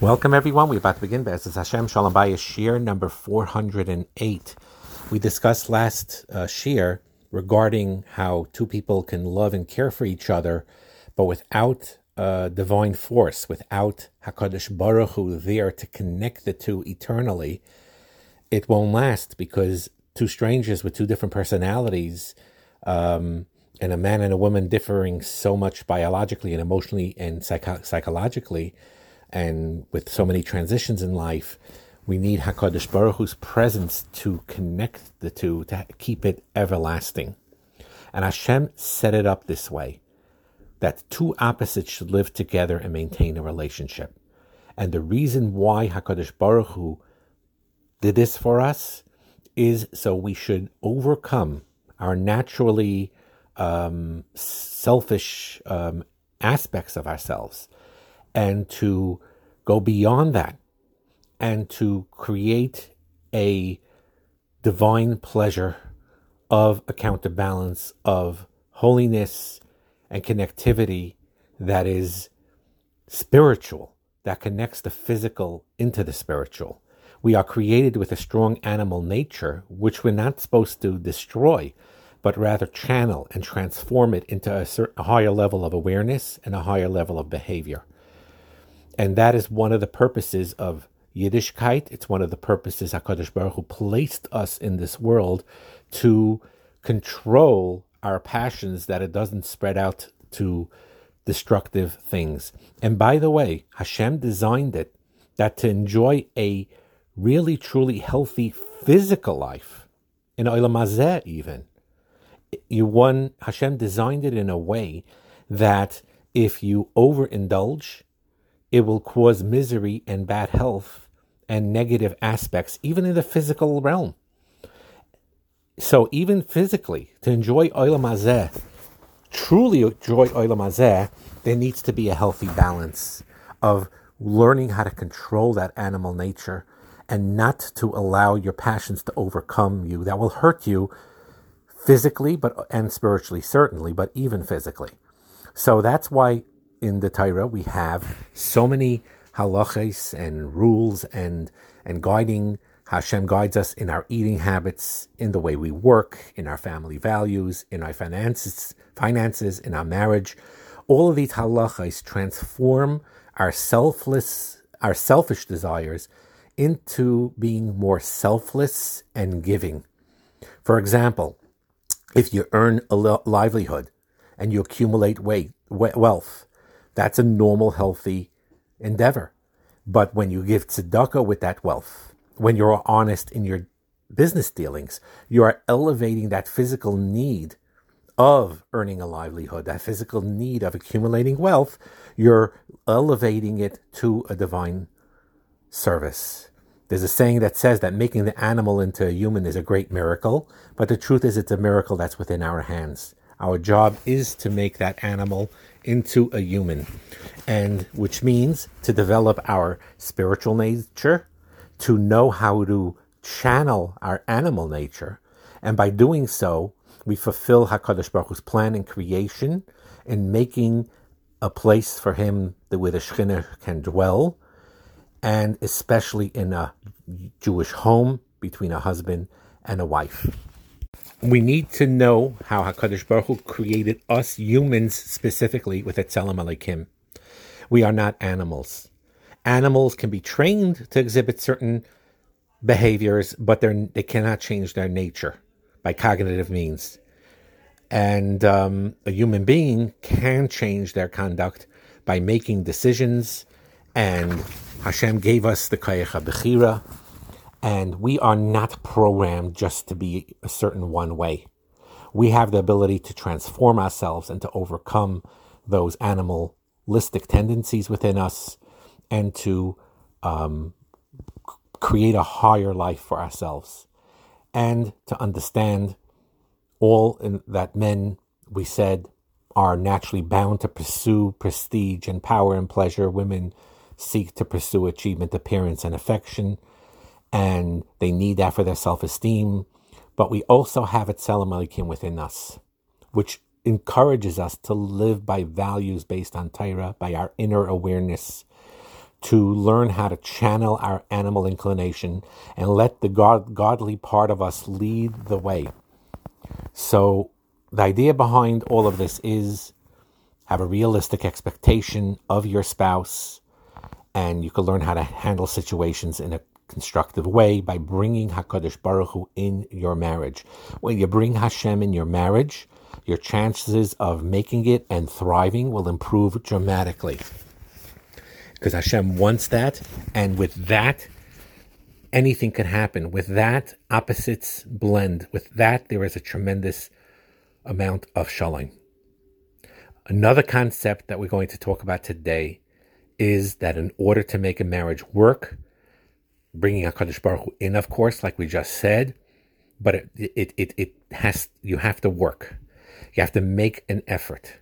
Welcome, everyone. We're about to begin Be'ezras Hashem Shalom Bayis Shiur number 408. We discussed last uh, Shiur regarding how two people can love and care for each other, but without uh, divine force, without HaKadosh Baruch Hu there to connect the two eternally, it won't last because two strangers with two different personalities um, and a man and a woman differing so much biologically and emotionally and psycho- psychologically – and with so many transitions in life, we need Hakadosh Baruch Hu's presence to connect the two, to keep it everlasting. And Hashem set it up this way: that two opposites should live together and maintain a relationship. And the reason why Hakadosh Baruch Hu did this for us is so we should overcome our naturally um, selfish um, aspects of ourselves and to go beyond that and to create a divine pleasure of a counterbalance of holiness and connectivity that is spiritual, that connects the physical into the spiritual. We are created with a strong animal nature, which we're not supposed to destroy, but rather channel and transform it into a, certain, a higher level of awareness and a higher level of behavior. And that is one of the purposes of Yiddishkeit. It's one of the purposes HaKadosh Baruch Hu placed us in this world to control our passions that it doesn't spread out to destructive things. And by the way, Hashem designed it that to enjoy a really truly healthy physical life, in Olam Hazeh even, you one Hashem designed it in a way that if you overindulge it will cause misery and bad health and negative aspects, even in the physical realm. So, even physically, to enjoy Olam truly enjoy Olam there needs to be a healthy balance of learning how to control that animal nature and not to allow your passions to overcome you. That will hurt you physically, but and spiritually, certainly, but even physically. So that's why in the Torah, we have so many halachas and rules and and guiding. Hashem guides us in our eating habits, in the way we work, in our family values, in our finances, finances, in our marriage. All of these halachas transform our selfless, our selfish desires into being more selfless and giving. For example, if you earn a livelihood and you accumulate wealth, that's a normal, healthy endeavor. But when you give tzedakah with that wealth, when you're honest in your business dealings, you are elevating that physical need of earning a livelihood, that physical need of accumulating wealth, you're elevating it to a divine service. There's a saying that says that making the animal into a human is a great miracle, but the truth is it's a miracle that's within our hands. Our job is to make that animal into a human, and which means to develop our spiritual nature, to know how to channel our animal nature, and by doing so, we fulfill Hakadosh Baruch Hu's plan in creation, in making a place for Him where the Shekhinah can dwell, and especially in a Jewish home between a husband and a wife we need to know how Hakadosh Baruch Hu created us humans specifically with Etzelem Elokim. We are not animals. Animals can be trained to exhibit certain behaviors, but they cannot change their nature by cognitive means. And um, a human being can change their conduct by making decisions. And Hashem gave us the Kayach Bechira, and we are not programmed just to be a certain one way. We have the ability to transform ourselves and to overcome those animalistic tendencies within us and to um, create a higher life for ourselves and to understand all in, that men, we said, are naturally bound to pursue prestige and power and pleasure. Women seek to pursue achievement, appearance, and affection and they need that for their self esteem. But we also have a Tzelem Elokim within us, which encourages us to live by values based on Torah, by our inner awareness, to learn how to channel our animal inclination and let the God, godly part of us lead the way. So, the idea behind all of this is have a realistic expectation of your spouse, and you can learn how to handle situations in a constructive way by bringing Hakadosh Baruch Hu in your marriage. When you bring Hashem in your marriage, your chances of making it and thriving will improve dramatically because Hashem wants that. And with that, anything can happen. With that, opposites blend. With that, there is a tremendous amount of shalom. Another concept that we're going to talk about today is that in order to make a marriage work, bringing HaKadosh Baruch Hu in, of course, like we just said, but it, it, it, it has, you have to work. You have to make an effort.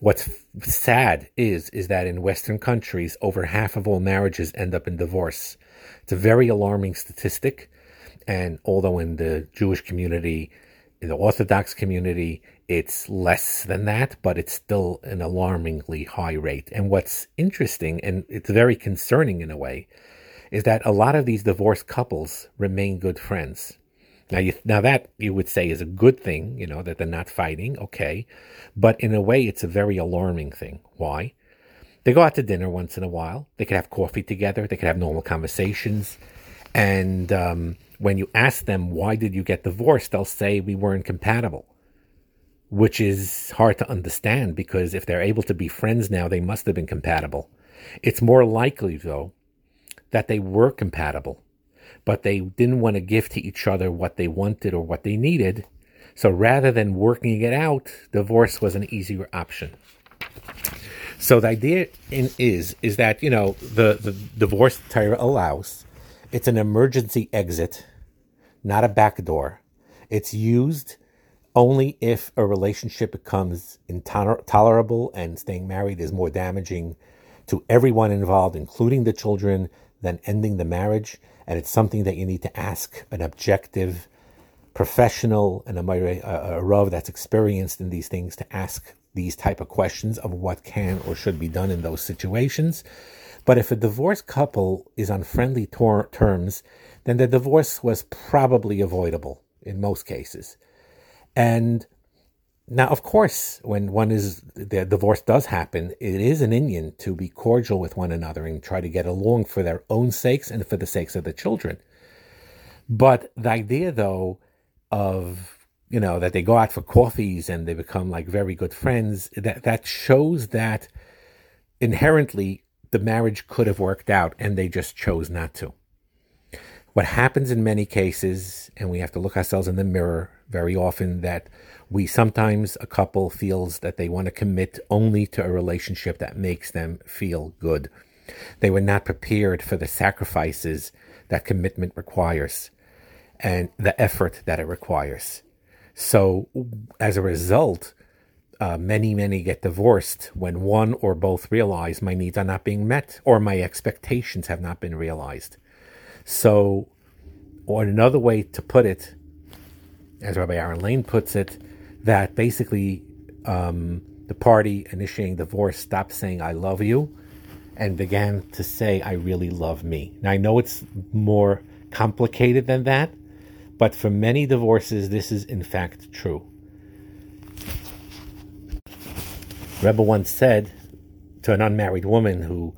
What's sad is is that in Western countries, over half of all marriages end up in divorce. It's a very alarming statistic, and although in the Jewish community, in the Orthodox community, it's less than that, but it's still an alarmingly high rate. And what's interesting, and it's very concerning in a way, is that a lot of these divorced couples remain good friends. Now, you, now that you would say is a good thing, you know, that they're not fighting, okay. But in a way, it's a very alarming thing. Why? They go out to dinner once in a while. They could have coffee together. They could have normal conversations. And um, when you ask them, why did you get divorced? They'll say, we weren't compatible, which is hard to understand because if they're able to be friends now, they must have been compatible. It's more likely, though, that they were compatible but they didn't want to give to each other what they wanted or what they needed. So rather than working it out, divorce was an easier option. So the idea in, is is that you know the the divorce Torah allows it's an emergency exit, not a back door. It's used only if a relationship becomes intolerable and staying married is more damaging to everyone involved, including the children, than ending the marriage and it's something that you need to ask an objective professional and a, a, a Rav that's experienced in these things to ask these type of questions of what can or should be done in those situations. But if a divorced couple is on friendly tor- terms, then the divorce was probably avoidable in most cases. And now, of course, when one is the divorce does happen, it is an Indian to be cordial with one another and try to get along for their own sakes and for the sakes of the children. But the idea, though, of you know that they go out for coffees and they become like very good friends, that that shows that inherently the marriage could have worked out and they just chose not to. What happens in many cases, and we have to look ourselves in the mirror very often, that we sometimes, a couple feels that they want to commit only to a relationship that makes them feel good. They were not prepared for the sacrifices that commitment requires and the effort that it requires. So, as a result, uh, many, many get divorced when one or both realize my needs are not being met or my expectations have not been realized. So, or another way to put it, as Rabbi Aaron Lane puts it, that basically um, the party initiating divorce stopped saying "I love you" and began to say "I really love me." Now I know it's more complicated than that, but for many divorces, this is in fact true. Rebbe once said to an unmarried woman who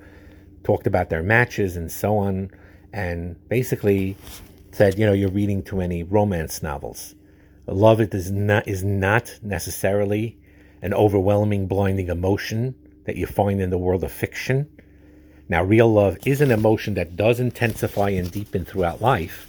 talked about their matches and so on, and basically said, you know, you're reading too many romance novels. Love it is not is not necessarily an overwhelming, blinding emotion that you find in the world of fiction. Now, real love is an emotion that does intensify and deepen throughout life,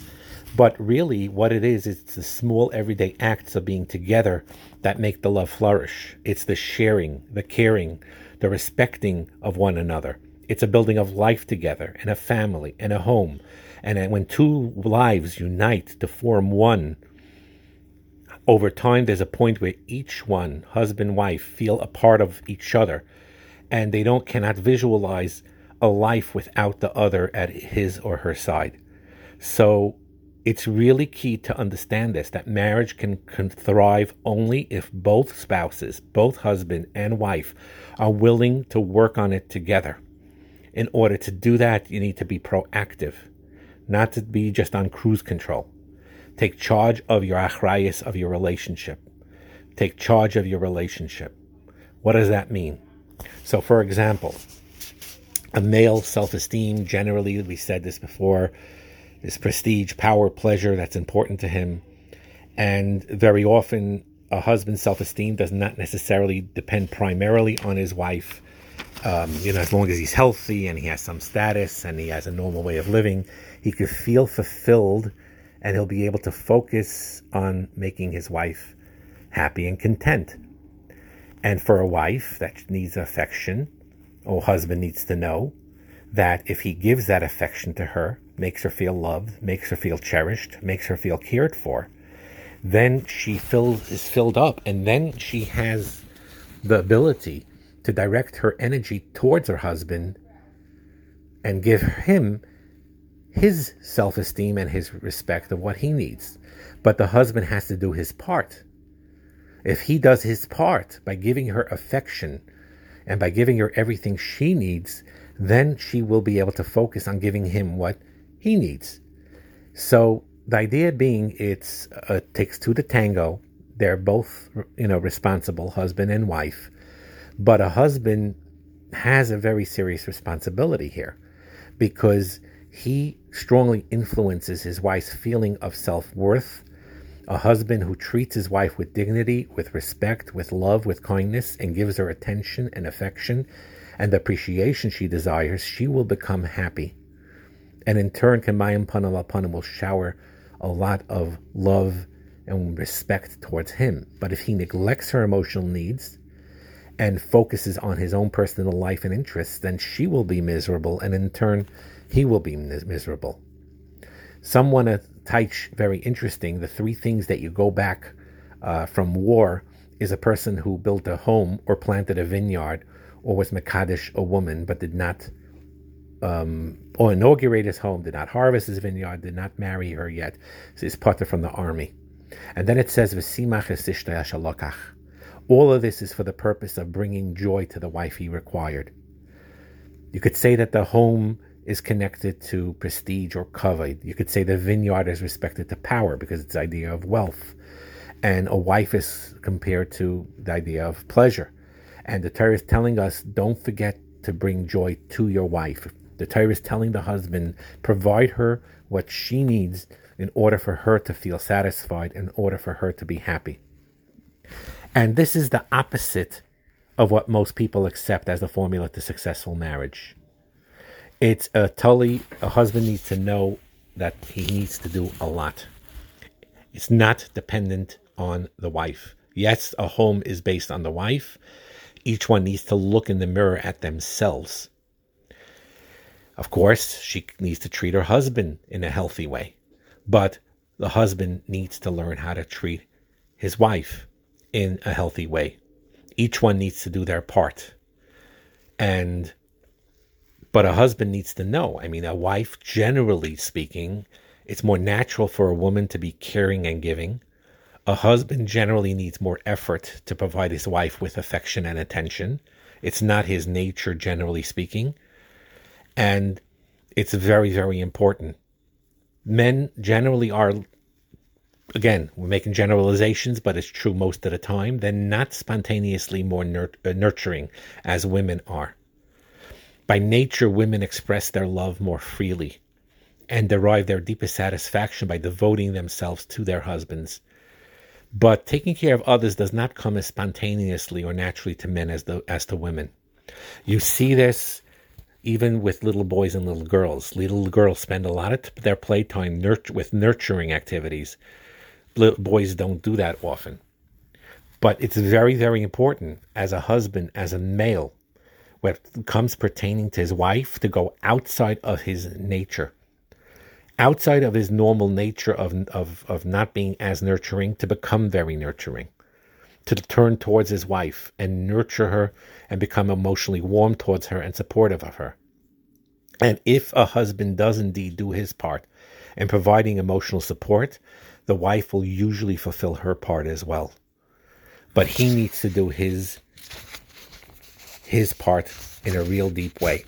but really what it is, it's the small everyday acts of being together that make the love flourish. It's the sharing, the caring, the respecting of one another. It's a building of life together and a family and a home. And when two lives unite to form one, over time, there's a point where each one, husband, wife, feel a part of each other, and they don't cannot visualize a life without the other at his or her side. So it's really key to understand this that marriage can, can thrive only if both spouses, both husband and wife, are willing to work on it together. In order to do that, you need to be proactive, not to be just on cruise control. Take charge of your achrayas of your relationship. Take charge of your relationship. What does that mean? So, for example, a male self esteem, generally, we said this before, is prestige, power, pleasure that's important to him. And very often, a husband's self esteem does not necessarily depend primarily on his wife. Um, you know, as long as he's healthy and he has some status and he has a normal way of living, he could feel fulfilled and he'll be able to focus on making his wife happy and content. And for a wife that needs affection, or husband needs to know that if he gives that affection to her, makes her feel loved, makes her feel cherished, makes her feel cared for, then she fills is filled up, and then she has the ability to direct her energy towards her husband and give him his self esteem and his respect of what he needs. But the husband has to do his part. If he does his part by giving her affection and by giving her everything she needs, then she will be able to focus on giving him what he needs. So the idea being it's uh, takes two to tango. They're both you know responsible, husband and wife, but a husband has a very serious responsibility here because he strongly influences his wife's feeling of self worth. A husband who treats his wife with dignity, with respect, with love, with kindness, and gives her attention and affection and appreciation she desires, she will become happy. And in turn, Kamayim Panam Panam will shower a lot of love and respect towards him. But if he neglects her emotional needs and focuses on his own personal life and interests, then she will be miserable, and in turn, he will be miserable. Someone at Taich, very interesting. The three things that you go back uh, from war is a person who built a home or planted a vineyard or was Makadish a woman but did not um, or inaugurate his home, did not harvest his vineyard, did not marry her yet. So he's putter from the army. And then it says, All of this is for the purpose of bringing joy to the wife he required. You could say that the home is connected to prestige or kavod. You could say the vineyard is respected to power because it's the idea of wealth. And a wife is compared to the idea of pleasure. And the Torah is telling us don't forget to bring joy to your wife. The Torah is telling the husband, provide her what she needs in order for her to feel satisfied, in order for her to be happy. And this is the opposite of what most people accept as the formula to successful marriage. It's a totally, a husband needs to know that he needs to do a lot. It's not dependent on the wife. Yes, a home is based on the wife. Each one needs to look in the mirror at themselves of course, she needs to treat her husband in a healthy way, but the husband needs to learn how to treat his wife in a healthy way. Each one needs to do their part. And but a husband needs to know. I mean, a wife, generally speaking, it's more natural for a woman to be caring and giving. A husband generally needs more effort to provide his wife with affection and attention. It's not his nature, generally speaking. And it's very, very important. Men generally are, again, we're making generalizations, but it's true most of the time. They're not spontaneously more uh, nurturing as women are. By nature, women express their love more freely and derive their deepest satisfaction by devoting themselves to their husbands. But taking care of others does not come as spontaneously or naturally to men as, the, as to women. You see this even with little boys and little girls. Little girls spend a lot of their playtime nurt- with nurturing activities. Little boys don't do that often. But it's very, very important as a husband, as a male, when it comes pertaining to his wife, to go outside of his nature, outside of his normal nature of, of, of not being as nurturing, to become very nurturing to turn towards his wife and nurture her and become emotionally warm towards her and supportive of her. And if a husband does indeed do his part in providing emotional support, the wife will usually fulfill her part as well. But he needs to do his his part in a real deep way.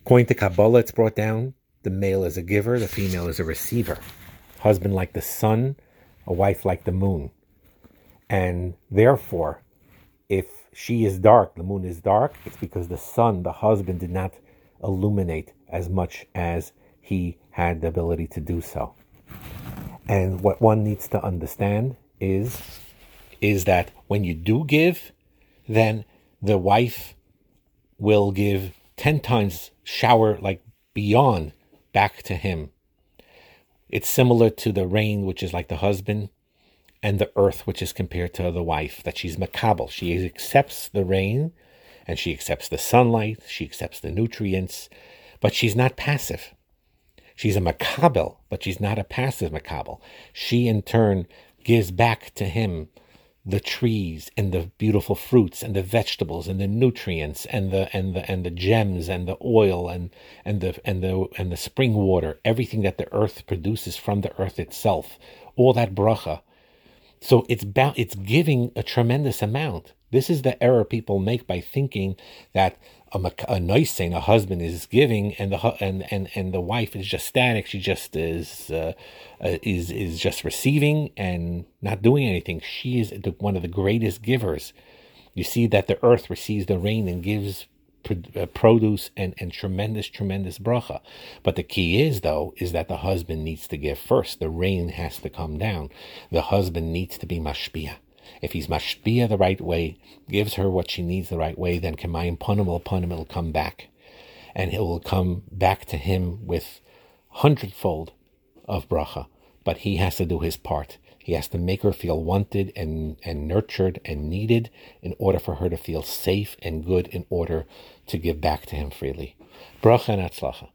According to Kabbalah, it's brought down the male is a giver, the female is a receiver. Husband like the sun, a wife like the moon. And therefore, if she is dark, the moon is dark, it's because the sun, the husband, did not illuminate as much as he had the ability to do so. And what one needs to understand is is that when you do give, then the wife will give 10 times shower like beyond back to him. It's similar to the rain, which is like the husband, and the earth, which is compared to the wife, that she's makabel. She accepts the rain and she accepts the sunlight, she accepts the nutrients, but she's not passive. She's a makabel, but she's not a passive makabel. She, in turn, gives back to him the trees and the beautiful fruits and the vegetables and the nutrients and the and the and the gems and the oil and and the and the and the spring water everything that the earth produces from the earth itself all that bracha so it's about it's giving a tremendous amount this is the error people make by thinking that a, a nice thing a husband is giving, and the and and and the wife is just static. She just is uh, uh, is is just receiving and not doing anything. She is the, one of the greatest givers. You see that the earth receives the rain and gives uh, produce and, and tremendous, tremendous bracha. But the key is, though, is that the husband needs to give first. The rain has to come down. The husband needs to be mashpia. If he's mashpia the right way, gives her what she needs the right way, then kamayim punim will punim, it'll come back. And it will come back to him with hundredfold of bracha. But he has to do his part. He has to make her feel wanted and, and nurtured and needed in order for her to feel safe and good in order to give back to him freely. Bracha and atzlacha.